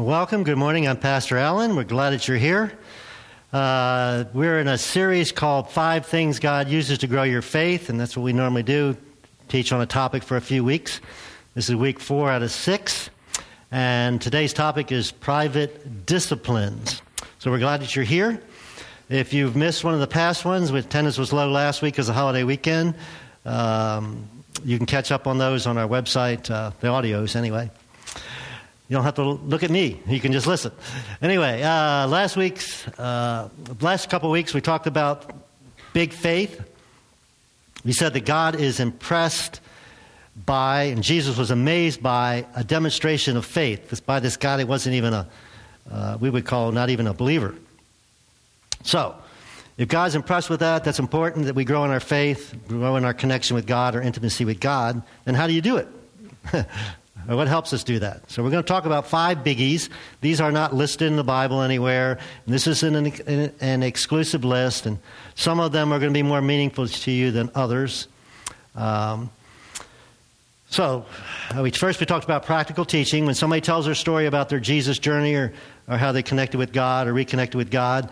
Welcome. Good morning. I'm Pastor Allen. We're glad that you're here. Uh, we're in a series called Five Things God Uses to Grow Your Faith, and that's what we normally do teach on a topic for a few weeks. This is week four out of six, and today's topic is private disciplines. So we're glad that you're here. If you've missed one of the past ones, with attendance was low last week as a holiday weekend, um, you can catch up on those on our website, uh, the audios anyway. You don't have to look at me. You can just listen. Anyway, uh, last week's, uh, last couple weeks, we talked about big faith. We said that God is impressed by, and Jesus was amazed by, a demonstration of faith. This, by this God, he wasn't even a, uh, we would call not even a believer. So, if God's impressed with that, that's important that we grow in our faith, grow in our connection with God, our intimacy with God. Then how do you do it? What helps us do that? So we're going to talk about five biggies. These are not listed in the Bible anywhere. This is an, an exclusive list, and some of them are going to be more meaningful to you than others. Um, so, we, first we talked about practical teaching. When somebody tells their story about their Jesus journey or, or how they connected with God or reconnected with God,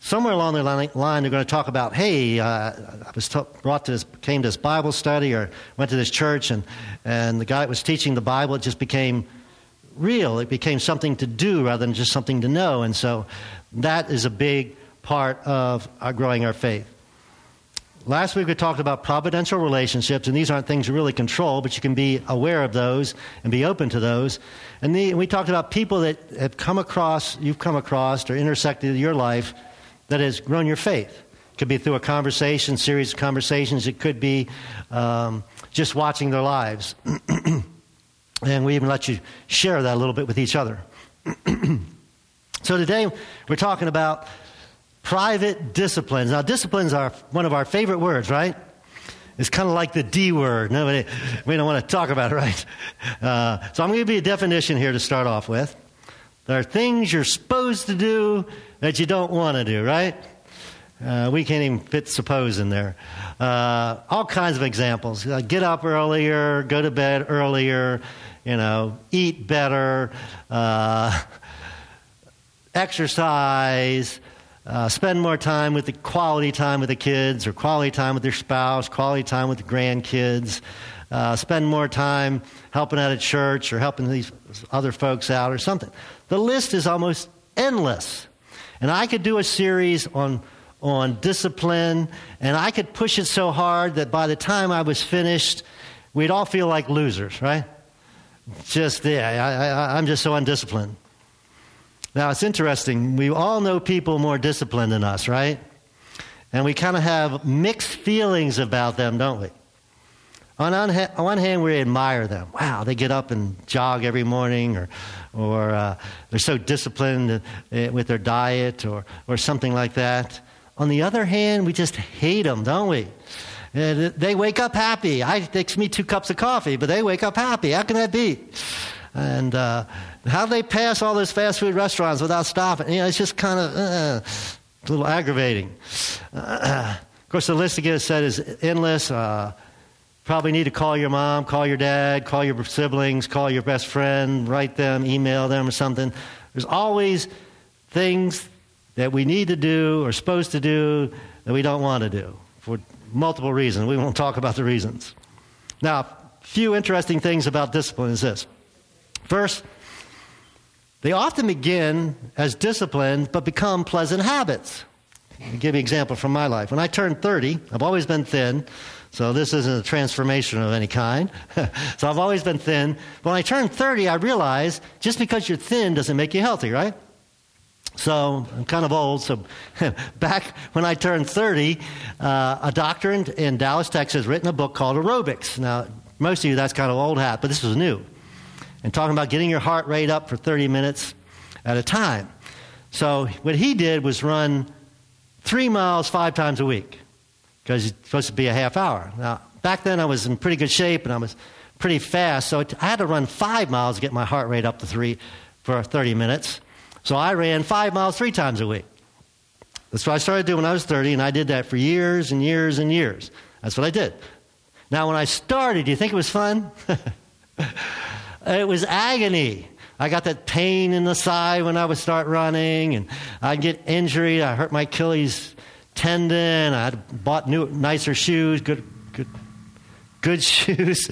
somewhere along the line they're going to talk about hey uh, i was t- brought to this came to this bible study or went to this church and, and the guy that was teaching the bible it just became real. It became something to do rather than just something to know. And so that is a big part of our growing our faith. Last week we talked about providential relationships and these aren't things you really control but you can be aware of those and be open to those. And the, we talked about people that have come across you've come across or intersected in your life that has grown your faith. It could be through a conversation, series of conversations. It could be um, just watching their lives. and we even let you share that a little bit with each other. so today we're talking about private disciplines. Now, disciplines are one of our favorite words, right? It's kind of like the D word. Nobody, we don't want to talk about it, right? Uh, so I'm going to give you a definition here to start off with. There are things you're supposed to do that you don't want to do, right? Uh, we can't even fit suppose in there. Uh, all kinds of examples. Uh, get up earlier, go to bed earlier, you know, eat better, uh, exercise, uh, spend more time with the quality time with the kids, or quality time with your spouse, quality time with the grandkids. Uh, spend more time helping out at church or helping these other folks out or something. The list is almost endless. And I could do a series on, on discipline, and I could push it so hard that by the time I was finished, we'd all feel like losers, right? Just, yeah, I, I, I'm just so undisciplined. Now, it's interesting. We all know people more disciplined than us, right? And we kind of have mixed feelings about them, don't we? On, one hand, we admire them. Wow, they get up and jog every morning, or, or uh, they're so disciplined uh, with their diet, or, or something like that. On the other hand, we just hate them, don't we? Uh, they wake up happy. I, it takes me two cups of coffee, but they wake up happy. How can that be? And uh, how they pass all those fast food restaurants without stopping? You know, it's just kind of uh, a little aggravating. Uh, of course, the list again said is endless. Probably need to call your mom, call your dad, call your siblings, call your best friend, write them, email them, or something. There's always things that we need to do or supposed to do that we don't want to do for multiple reasons. We won't talk about the reasons. Now, a few interesting things about discipline is this. First, they often begin as discipline but become pleasant habits. I'll give you an example from my life. When I turned 30, I've always been thin. So this isn't a transformation of any kind. so I've always been thin. When I turned 30, I realized just because you're thin doesn't make you healthy, right? So I'm kind of old. So back when I turned 30, uh, a doctor in, in, Dallas, Texas, written a book called Aerobics. Now, most of you, that's kind of old hat, but this was new. And talking about getting your heart rate up for 30 minutes at a time. So what he did was run three miles five times a week because it's supposed to be a half hour. Now, back then I was in pretty good shape and I was pretty fast, so I had to run five miles to get my heart rate up to three for 30 minutes. So I ran five miles three times a week. That's what I started doing when I was 30, and I did that for years and years and years. That's what I did. Now, when I started, do you think it was fun? it was agony. I got that pain in the side when I would start running, and I'd get injured. I hurt my Achilles tendon. I had bought new, nicer shoes, good, good, good shoes.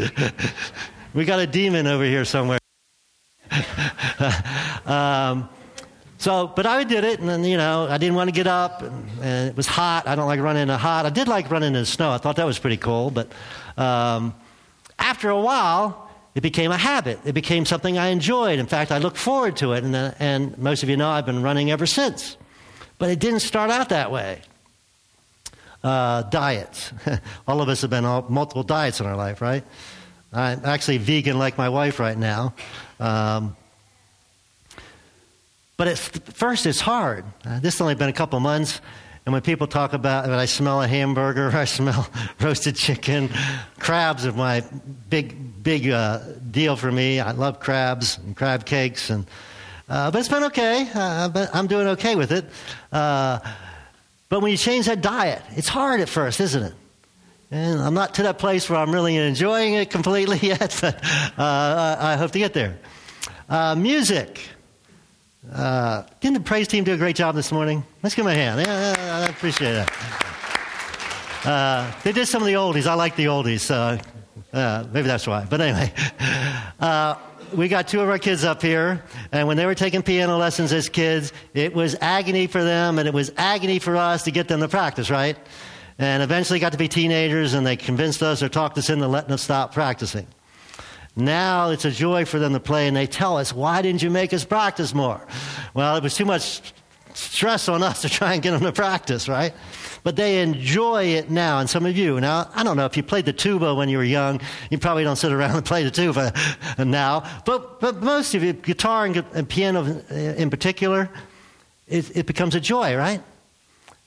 we got a demon over here somewhere. um, so, but I did it, and then, you know, I didn't want to get up, and, and, it was hot. I don't like running in the hot. I did like running in the snow. I thought that was pretty cool, but um, after a while, it became a habit. It became something I enjoyed. In fact, I looked forward to it, and, and most of you know I've been running ever since. But it didn't start out that way. Uh, diets. all of us have been on multiple diets in our life, right? I'm actually vegan like my wife right now. Um, but at first, it's hard. Uh, this has only been a couple months. And when people talk about, that I smell a hamburger, I smell roasted chicken, crabs are my big, big uh, deal for me. I love crabs and crab cakes. And, uh, but it's been okay. Uh, I'm doing okay with it. But when you change that diet, it's hard at first, isn't it? And I'm not to that place where I'm really enjoying it completely yet, but uh, I hope to get there. Uh, music. Uh, didn't the praise team do a great job this morning? Let's give them a hand. Yeah I appreciate that. Uh, they did some of the oldies. I like the oldies, so uh, maybe that's why. But anyway, uh, we got two of our kids up here, and when they were taking piano lessons as kids, it was agony for them, and it was agony for us to get them to practice, right? And eventually got to be teenagers, and they convinced us or talked us into letting us stop practicing. Now it's a joy for them to play, and they tell us, Why didn't you make us practice more? Well, it was too much stress on us to try and get them to practice, right? But they enjoy it now, and some of you. Now, I don't know if you played the tuba when you were young, you probably don't sit around and play the tuba now, but, but most of you, guitar and, and piano in particular, it, it, becomes a joy, right?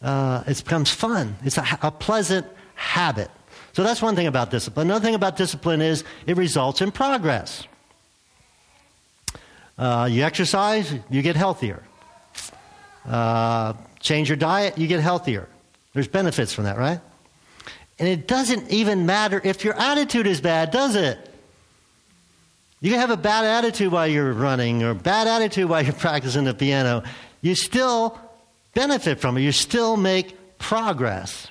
Uh, it becomes fun. It's a, a pleasant habit. So that's one thing about discipline. Another thing about discipline is it results in progress. Uh, you exercise, you get healthier. Uh, change your diet, you get healthier. There's benefits from that, right? And it doesn't even matter if your attitude is bad, does it? You can have a bad attitude while you're running or bad attitude while you're practicing the piano. You still benefit from it. You still make progress.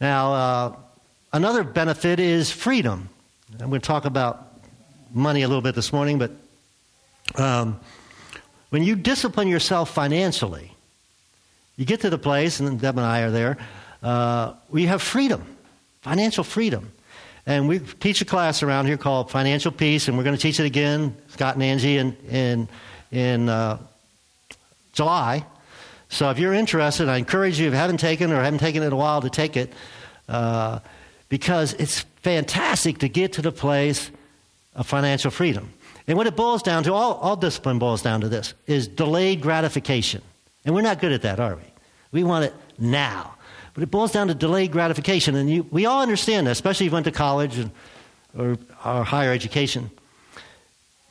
Now, uh, Another benefit is freedom. I'm going to talk about money a little bit this morning, but um, when you discipline yourself financially, you get to the place, and Deb and I are there, uh, you have freedom, financial freedom. And we teach a class around here called Financial Peace, and we're going to teach it again, Scott and Angie, in, in, in uh, July. So if you're interested, I encourage you, if you haven't taken or haven't taken it a while, to take it. Uh, because it's fantastic to get to the place of financial freedom. And what it boils down to, all, all discipline boils down to this, is delayed gratification. And we're not good at that, are we? We want it now. But it boils down to delayed gratification. And you, we all understand that, especially if you went to college and, or, or higher education.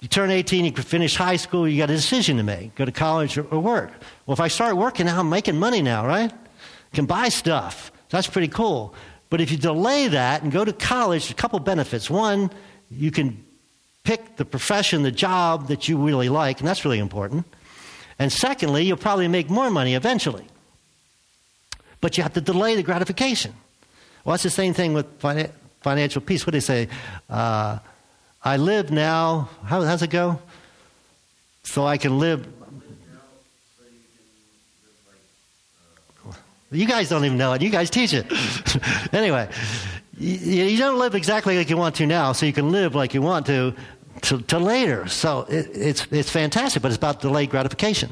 You turn 18, you finish high school, you got a decision to make go to college or, or work. Well, if I start working now, I'm making money now, right? I can buy stuff. That's pretty cool. But if you delay that and go to college, a couple benefits. One, you can pick the profession, the job that you really like, and that's really important. And secondly, you'll probably make more money eventually. But you have to delay the gratification. Well, it's the same thing with financial peace. What do they say? Uh, I live now, how, how's it go? So I can live You guys don't even know it. You guys teach it. anyway, you, you, don't live exactly like you want to now, so you can live like you want to to, to later. So it, it's, it's fantastic, but it's about delayed gratification.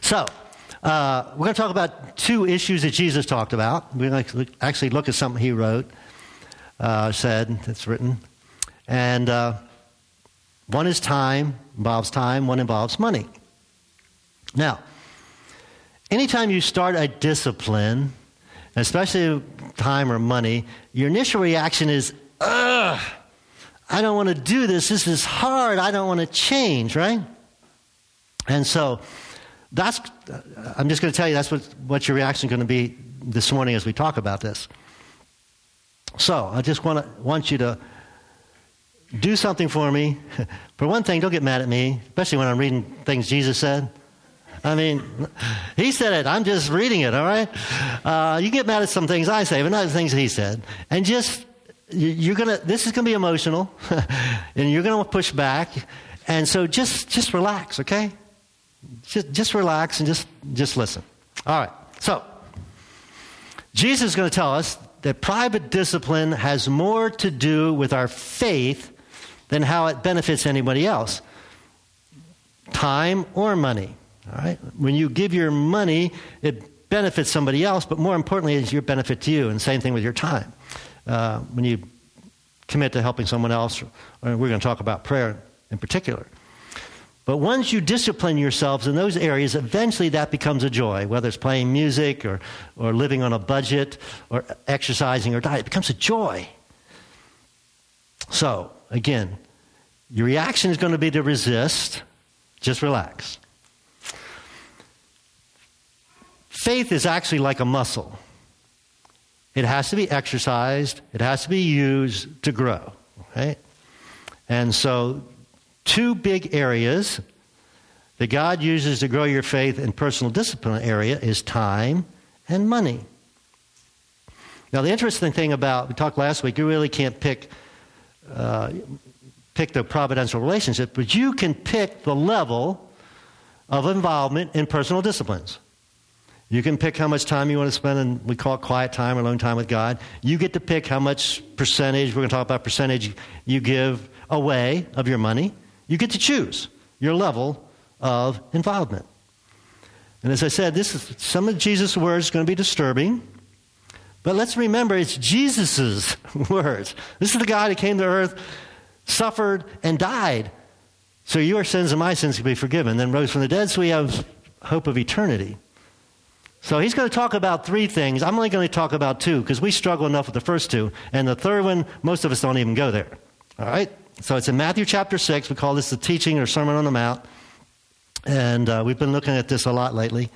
So, uh, we're going to talk about two issues that Jesus talked about. We're going to actually look at something he wrote, uh, said, that's written. And uh, one is time, involves time, one involves money. Now, anytime you start a discipline, especially time or money, your initial reaction is, ugh, I don't want to do this. This is hard. I don't want to change, right? And so that's, I'm just going to tell you that's what, what your reaction is going to be this morning as we talk about this. So I just want, want you to do something for me. For one thing, don't get mad at me, especially when I'm reading things Jesus said. I mean, he said it. I'm just reading it, all right? Uh, you get mad at some things I say, but not the things he said. And just, you're going to, this is going to be emotional, and you're going to push back. And so just, just relax, okay? Just, just relax and just, just listen. All right. So, Jesus is going to tell us that private discipline has more to do with our faith than how it benefits anybody else time or money. All right? When you give your money, it benefits somebody else, but more importantly, it's your benefit to you. And same thing with your time. Uh, when you commit to helping someone else, or we're going to talk about prayer in particular. But once you discipline yourselves in those areas, eventually that becomes a joy, whether it's playing music or, or living on a budget or exercising or diet, it becomes a joy. So, again, your reaction is going to be to resist. Just relax. Faith is actually like a muscle. It has to be exercised, it has to be used to grow. Right? And so, two big areas that God uses to grow your faith in personal discipline area is time and money. Now, the interesting thing about, we talked last week, you really can't pick, uh, pick the providential relationship, but you can pick the level of involvement in personal disciplines. You can pick how much time you want to spend and we call it quiet time or alone time with God. You get to pick how much percentage, we're going to talk about percentage you give away of your money. You get to choose your level of involvement. And as I said, this is, some of Jesus' words going to be disturbing, but let's remember it's Jesus' words. This is the God who came to earth, suffered, and died. So your sins and my sins can be forgiven, then rose from the dead, so we have hope of eternity. So he's going to talk about three things. I'm only going to talk about two because we struggle enough with the first two. And the third one, most of us don't even go there. All right? So it's in Matthew chapter 6. We call this the teaching or Sermon on the Mount. And uh, we've been looking at this a lot lately.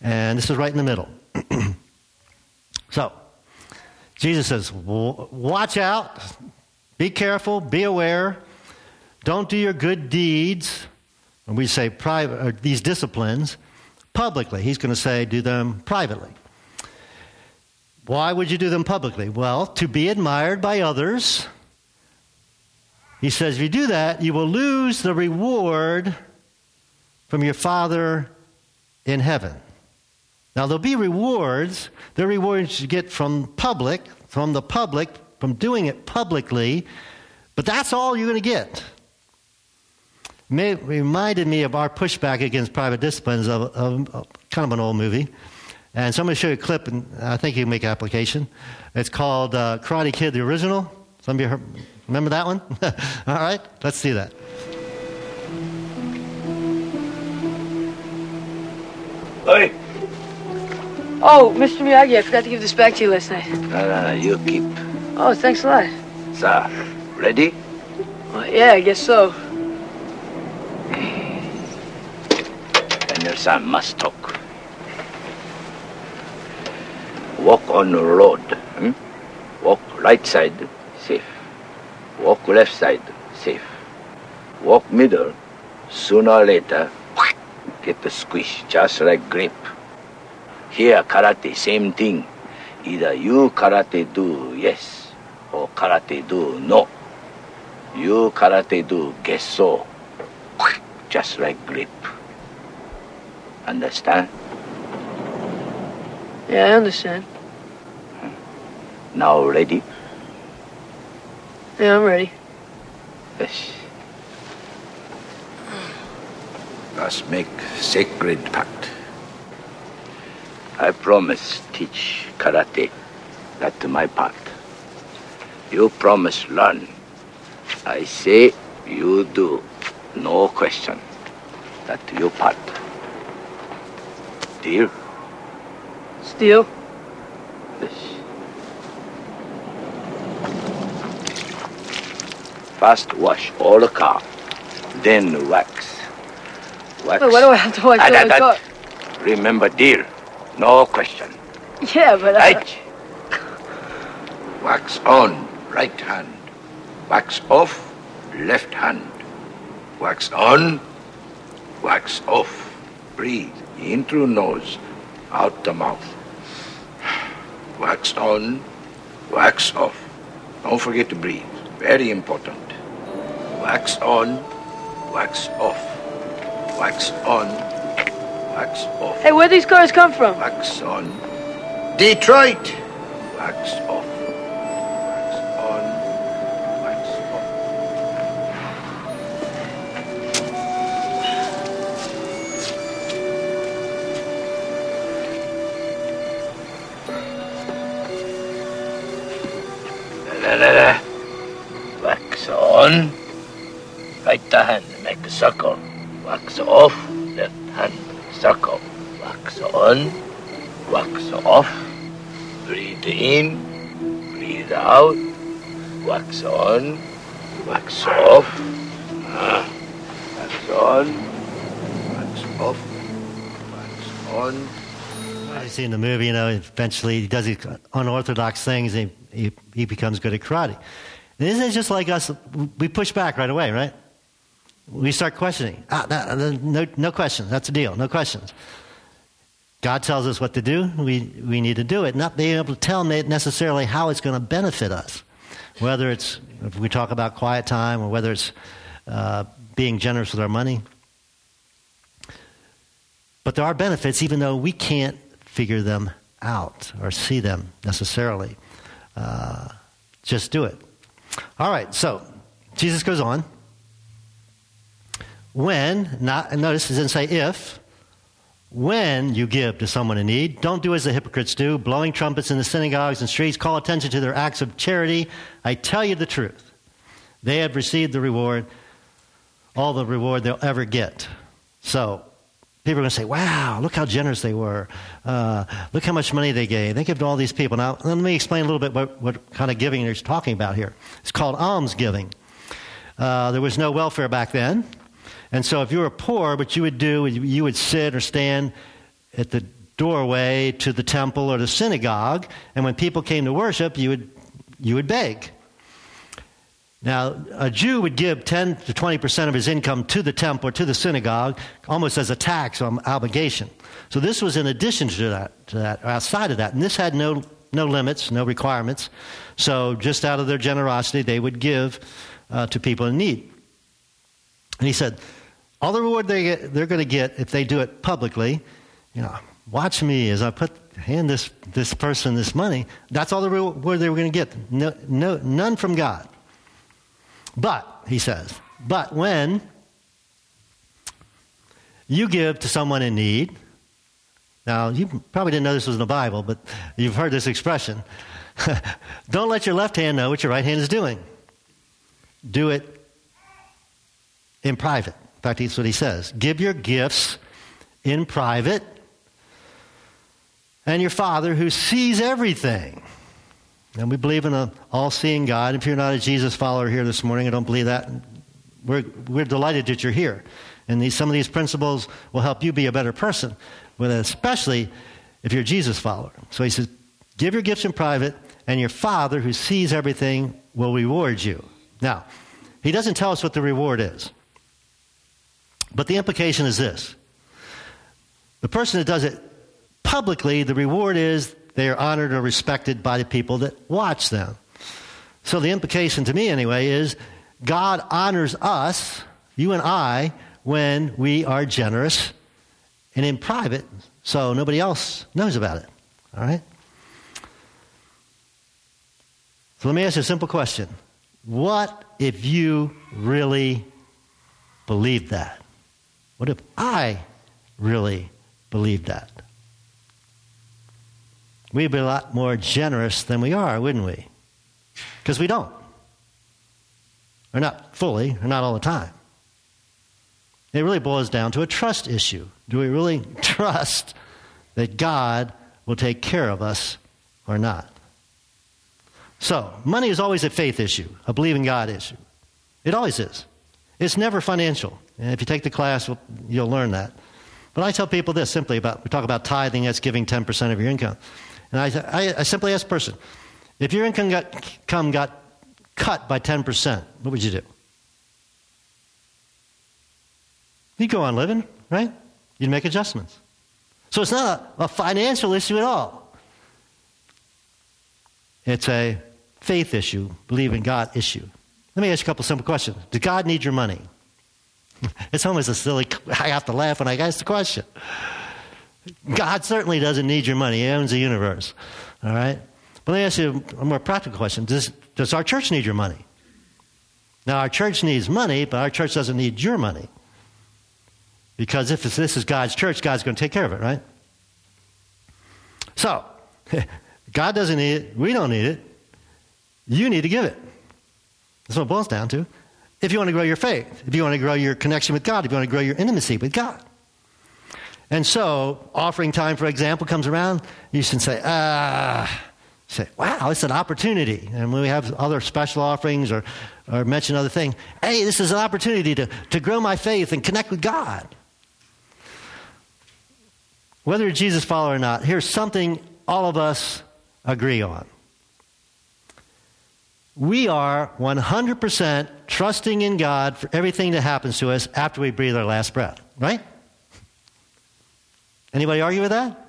And this is right in the middle. so, Jesus says, Watch out, be careful, be aware, don't do your good deeds, and we say private, these disciplines, publicly. He's going to say, do them privately. Why would you do them publicly? Well, to be admired by others. He says, if you do that, you will lose the reward from your Father in heaven. Now, there'll be rewards. There are rewards you get from public, from the public, from doing it publicly, but that's all you're going to get may, reminded me of our pushback against private disciplines of, of, of, kind of an old movie. And so I'm going to show you a clip, and I think you can make application. It's called uh, Karate Kid, the original. Some of you heard, remember that one? All right, let's see that. Hey. Oh, Mr. Miyagi, I forgot to give this back to you last night. No, no, no, you keep. Oh, thanks a lot. Sir, ready? Well, yeah, I guess so. And your son must talk. Walk on the road. Hmm? Walk right side, safe. Walk left side, safe. Walk middle, sooner or later, get the squish, just like grip. Here, karate, same thing. Either you karate do yes, or karate do no. You karate do guess so just like grip. Understand? Yeah, I understand. Now ready? Yeah, I'm ready. Yes. Let's make sacred pact. I promise teach karate. That to my part. You promise learn. I say you do. No question. That to your part. Deal? Steel? First wash all the car, then wax. Wax. Why do I have to wash Ah, all the car? Remember, deal. No question. Yeah, but I... Right. Wax on, right hand. wax off, left hand. Wax on, wax off. Breathe in through nose, out the mouth. Wax on, wax off. Don't forget to breathe. Very important. Wax on, wax off. Wax on, wax off. Hey, where these cars come from? Wax on. Detroit. Wax off. Circle. Wax off, left hand, circle. Wax on, wax off. Breathe in, breathe out. Wax on, wax off. Ah. Wax on, wax off. Wax on. You see in the movie, you know, eventually he does these unorthodox things and he, he becomes good at karate. Isn't it just like us? We push back right away, right? We start questioning. Ah, no, no, no questions. That's the deal. No questions. God tells us what to do. We, we need to do it, not being able to tell necessarily how it's going to benefit us. Whether it's, if we talk about quiet time, or whether it's uh, being generous with our money. But there are benefits, even though we can't figure them out or see them necessarily. Uh, just do it. All right, so Jesus goes on. When, not, notice it doesn't say if, when you give to someone in need, don't do as the hypocrites do, blowing trumpets in the synagogues and streets. Call attention to their acts of charity. I tell you the truth. They have received the reward, all the reward they'll ever get. So, people are going to say, wow, look how generous they were. Uh, look how much money they gave. They gave to all these people. Now, let me explain a little bit what, what kind of giving he's talking about here. It's called almsgiving. Uh, there was no welfare back then. And so if you were poor, what you would do, is you would sit or stand at the doorway to the temple or the synagogue, and when people came to worship, you would, you would beg. Now, a Jew would give 10 to 20 percent of his income to the temple or to the synagogue, almost as a tax or obligation. So this was in addition to that, to that, or outside of that. And this had no, no limits, no requirements. So just out of their generosity, they would give uh, to people in need. And he said, all the reward they get, they're going to get if they do it publicly, you know, watch me as I put hand this, this person this money. That's all the reward they were going to get. No, no, none from God. But, he says, but when you give to someone in need, now you probably didn't know this was in the Bible, but you've heard this expression. Don't let your left hand know what your right hand is doing. Do it in private. In fact, that's what he says. Give your gifts in private, and your Father who sees everything. And we believe in an all seeing God. If you're not a Jesus follower here this morning, I don't believe that. We're, we're delighted that you're here. And these, some of these principles will help you be a better person, but especially if you're a Jesus follower. So he says, Give your gifts in private, and your Father who sees everything will reward you. Now, he doesn't tell us what the reward is. But the implication is this the person that does it publicly, the reward is they are honored or respected by the people that watch them. So the implication to me, anyway, is God honors us, you and I, when we are generous and in private, so nobody else knows about it. All right? So let me ask you a simple question. What if you really believed that? What if I really believed that? We'd be a lot more generous than we are, wouldn't we? Because we don't. Or not fully, or not all the time. It really boils down to a trust issue. Do we really trust that God will take care of us or not? So, money is always a faith issue, a believing God issue. It always is. It's never financial. And if you take the class, you'll learn that. But I tell people this simply about, we talk about tithing, that's giving 10% of your income. And I, I, I simply ask a person, if your income got, come got cut by 10%, what would you do? You'd go on living, right? You'd make adjustments. So it's not a, a financial issue at all. It's a faith issue, believe in God issue. Let me ask you a couple simple questions. Does God need your money? it's almost a silly, I have to laugh when I ask the question. God certainly doesn't need your money. He owns the universe. All right? But let me ask you a more practical question. Does, does our church need your money? Now, our church needs money, but our church doesn't need your money. Because if this is God's church, God's going to take care of it, right? So, God doesn't need it. We don't need it. You need to give it. That's what it boils down to. If you want to grow your faith, if you want to grow your connection with God, if you want to grow your intimacy with God. And so, offering time, for example, comes around, you should say, ah, say, wow, it's an opportunity. And when we have other special offerings or, or mention other things, hey, this is an opportunity to, to grow my faith and connect with God. Whether you're Jesus follower or not, here's something all of us agree on. We are 100% trusting in God for everything that happens to us after we breathe our last breath, right? Anybody argue with that?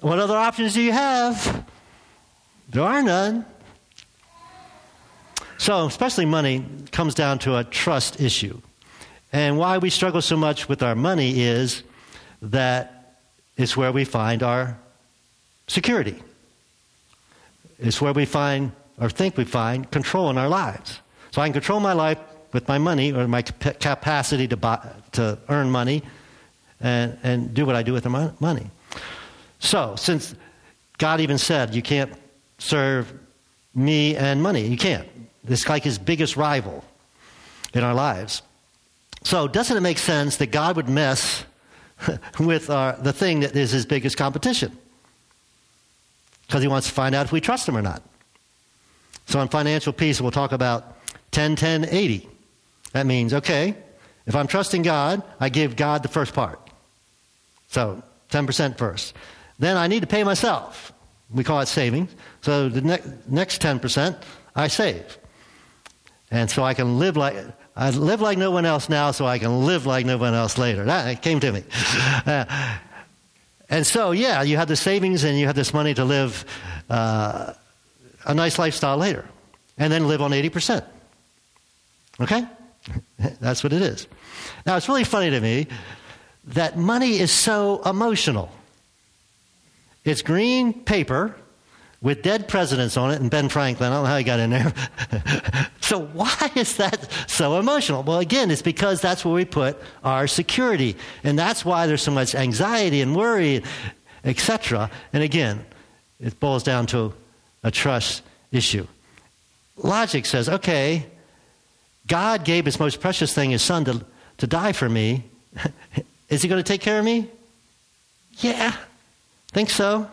what other options do you have? There are none. So, especially money comes down to a trust issue. And why we struggle so much with our money is that it's where we find our security. It's where we find, or think we find, control in our lives. So I can control my life with my money or my capacity to, buy, to earn money and, and do what I do with the money. So, since God even said you can't serve me and money, you can't. It's like his biggest rival in our lives. So, doesn't it make sense that God would mess with our, the thing that is his biggest competition? Because he wants to find out if we trust him or not. So, on financial peace, we'll talk about 10 10 80. That means, okay, if I'm trusting God, I give God the first part. So 10% first. Then I need to pay myself. We call it savings. So the ne- next 10% I save. And so I can live like I live like no one else now, so I can live like no one else later. That came to me. Uh, and so, yeah, you have the savings and you have this money to live uh, a nice lifestyle later, and then live on 80%. Okay? That's what it is. Now, it's really funny to me that money is so emotional. It's green paper with dead presidents on it and Ben Franklin. I don't know how he got in there. so, why is that so emotional? Well, again, it's because that's where we put our security. And that's why there's so much anxiety and worry, etc. And again, it boils down to a trust issue. Logic says, okay, God gave his most precious thing, his son, to, to die for me. Is he going to take care of me? Yeah, think so.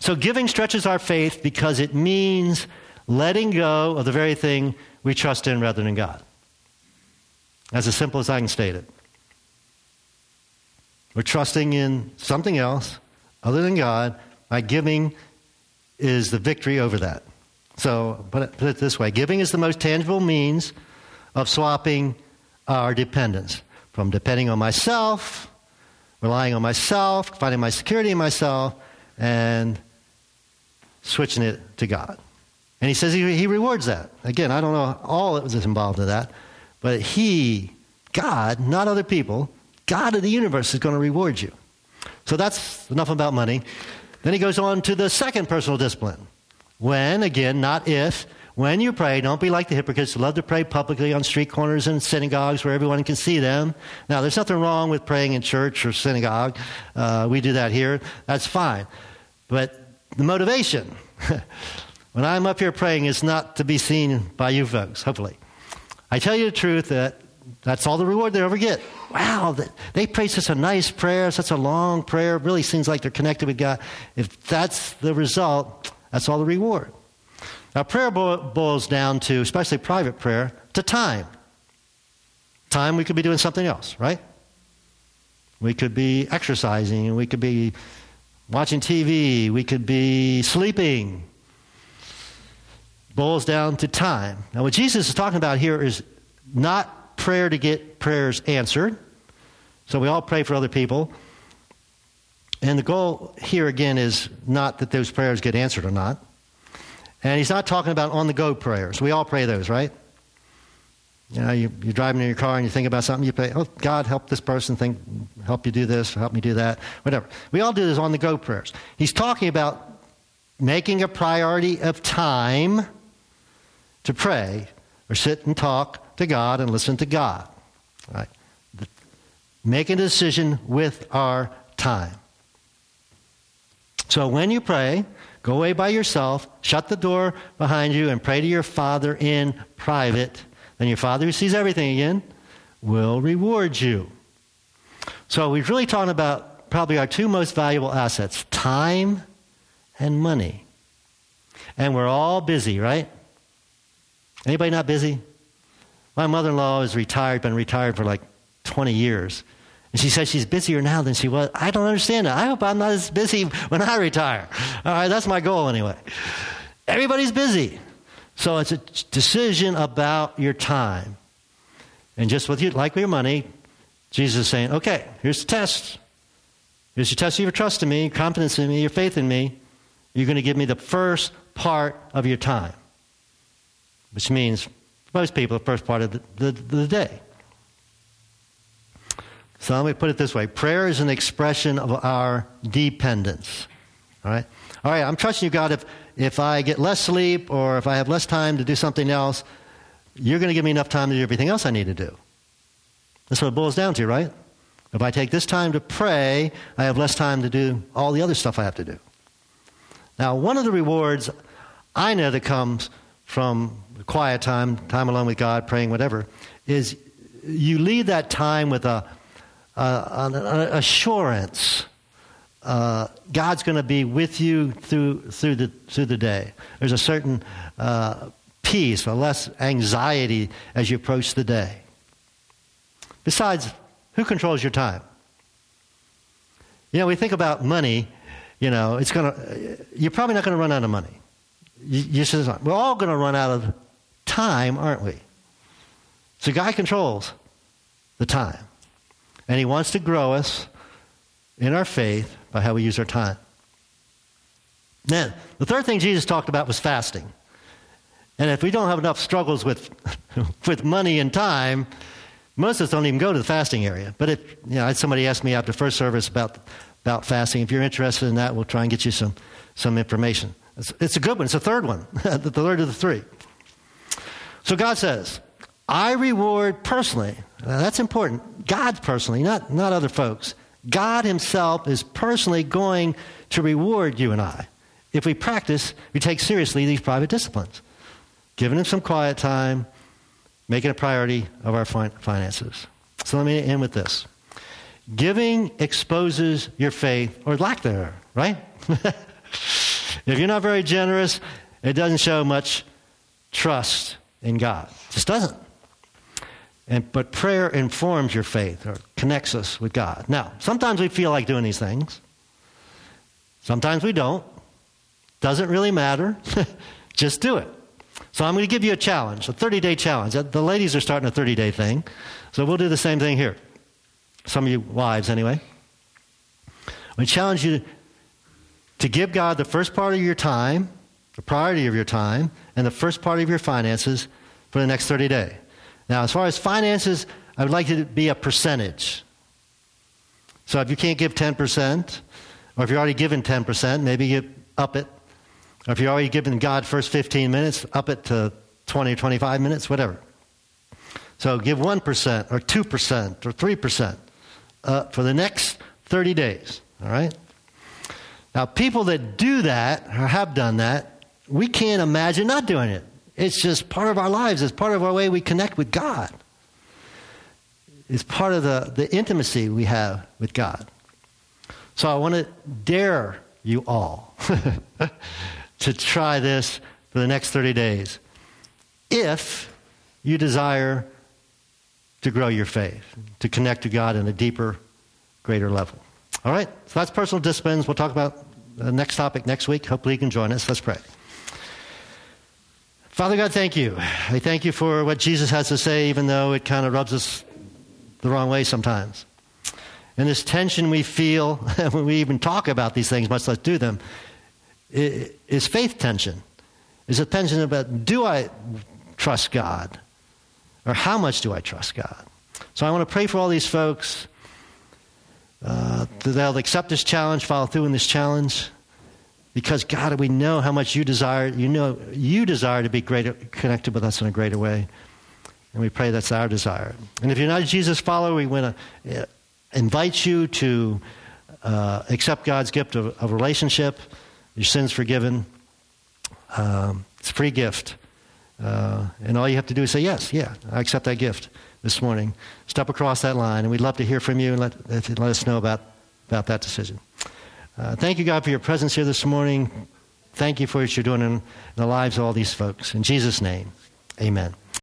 So giving stretches our faith because it means letting go of the very thing we trust in rather than God. That's As simple as I can state it. We're trusting in something else other than God. by giving is the victory over that. So put it, put it this way giving is the most tangible means of swapping our dependence from depending on myself, relying on myself, finding my security in myself, and switching it to God. And he says he, he rewards that. Again, I don't know all that was involved in that, but he, God, not other people, God of the universe is going to reward you. So that's enough about money. Then he goes on to the second personal discipline. When, again, not if, when you pray, don't be like the hypocrites who love to pray publicly on street corners and synagogues where everyone can see them. Now, there's nothing wrong with praying in church or synagogue. Uh, we do that here. That's fine. But the motivation, when I'm up here praying, is not to be seen by you folks, hopefully. I tell you the truth that that's all the reward they ever get. Wow, they pray such a nice prayer, such a long prayer. Really seems like they're connected with God. If that's the result, that's all the reward. Now, prayer boils down to, especially private prayer, to time. Time we could be doing something else, right? We could be exercising, we could be watching TV, we could be sleeping, boils down to time. Now, what Jesus is talking about here is not prayer to get prayers answered. So we all pray for other people. And the goal here again is not that those prayers get answered or not. And he's not talking about on the go prayers. We all pray those, right? You know, you, you're driving in your car and you think about something, you pray, oh, God, help this person, think, help you do this, help me do that, whatever. We all do this on the go prayers. He's talking about making a priority of time to pray or sit and talk to God and listen to God. Right? Make a decision with our time. So when you pray, go away by yourself, shut the door behind you, and pray to your Father in private. Then your Father, who sees everything again, will reward you. So we've really talked about probably our two most valuable assets time and money. And we're all busy, right? Anybody not busy? My mother in law is retired, been retired for like 20 years. And she says she's busier now than she was. I don't understand that. I hope I'm not as busy when I retire. All right, that's my goal anyway. Everybody's busy. So it's a decision about your time. And just with you, like with your money, Jesus is saying, okay, here's the test. Here's your test of your trust in me, your confidence in me, your faith in me. You're going to give me the first part of your time, which means most people, the first part of the, the, the day. So let me put it this way prayer is an expression of our dependence. All right? All right, I'm trusting you, God, if, if I get less sleep or if I have less time to do something else, you're going to give me enough time to do everything else I need to do. That's what it boils down to, right? If I take this time to pray, I have less time to do all the other stuff I have to do. Now, one of the rewards I know that comes from quiet time, time alone with God, praying, whatever, is you leave that time with a uh, an assurance. Uh, God's going to be with you through, through, the, through the day. There's a certain uh, peace, a less anxiety as you approach the day. Besides, who controls your time? You know, we think about money, you know, it's going to, you're probably not going to run out of money. You, you we're all going to run out of time, aren't we? So God controls the time. And He wants to grow us in our faith by how we use our time. Then, the third thing Jesus talked about was fasting. And if we don't have enough struggles with, with money and time, most of us don't even go to the fasting area. But if you know, somebody asked me after first service about, about fasting, if you're interested in that, we'll try and get you some, some information. It's, it's a good one. It's a third one, the third of the three. So God says, I reward personally. Now that's important. God personally, not, not other folks. God Himself is personally going to reward you and I if we practice, we take seriously these private disciplines. Giving Him some quiet time, making a priority of our finances. So let me end with this. Giving exposes your faith or lack thereof, right? if you're not very generous, it doesn't show much trust in God. It just doesn't. And, but prayer informs your faith or connects us with God. Now, sometimes we feel like doing these things. Sometimes we don't. Doesn't really matter. Just do it. So I'm going to give you a challenge, a 30 day challenge. Uh, the ladies are starting a 30 day thing. So we'll do the same thing here. Some of you wives, anyway. I challenge you to give God the first part of your time, the priority of your time, and the first part of your finances for the next 30 days. Now, as far as finances, I would like it to be a percentage. So if you can't give 10%, or if you're already given 10%, maybe you up it. Or if you're already given God first 15 minutes, up it to 20 or 25 minutes, whatever. So give 1% or 2% or 3% uh, for the next 30 days. All right? Now, people that do that or have done that, we can't imagine not doing it. It's just part of our lives. It's part of our way we connect with God. It's part of the, the intimacy we have with God. So I want to dare you all to try this for the next 30 days if you desire to grow your faith, to connect to God in a deeper, greater level. All right? So that's personal disciplines. We'll talk about the next topic next week. Hopefully you can join us. Let's pray. Father God, thank you. I thank you for what Jesus has to say, even though it kind of rubs us the wrong way sometimes. And this tension we feel when we even talk about these things, much less do them, is faith tension. Is a tension about do I trust God? Or how much do I trust God? So I want to pray for all these folks uh, that they'll accept this challenge, follow through in this challenge. Because God, we know how much you desire. You know you desire to be greater, connected with us in a greater way, and we pray that's our desire. And if you're not a Jesus follower, we want to uh, invite you to uh, accept God's gift of, of, relationship, your sins forgiven. Um, it's a free gift, uh, and all you have to do is say yes, yeah, I accept that gift this morning. Step across that line, and we'd love to hear from you and let, let us know about, about that decision. Uh, thank you, God, for your presence here this morning. Thank you for what you're doing in, in the lives of all these folks. In Jesus' name, amen.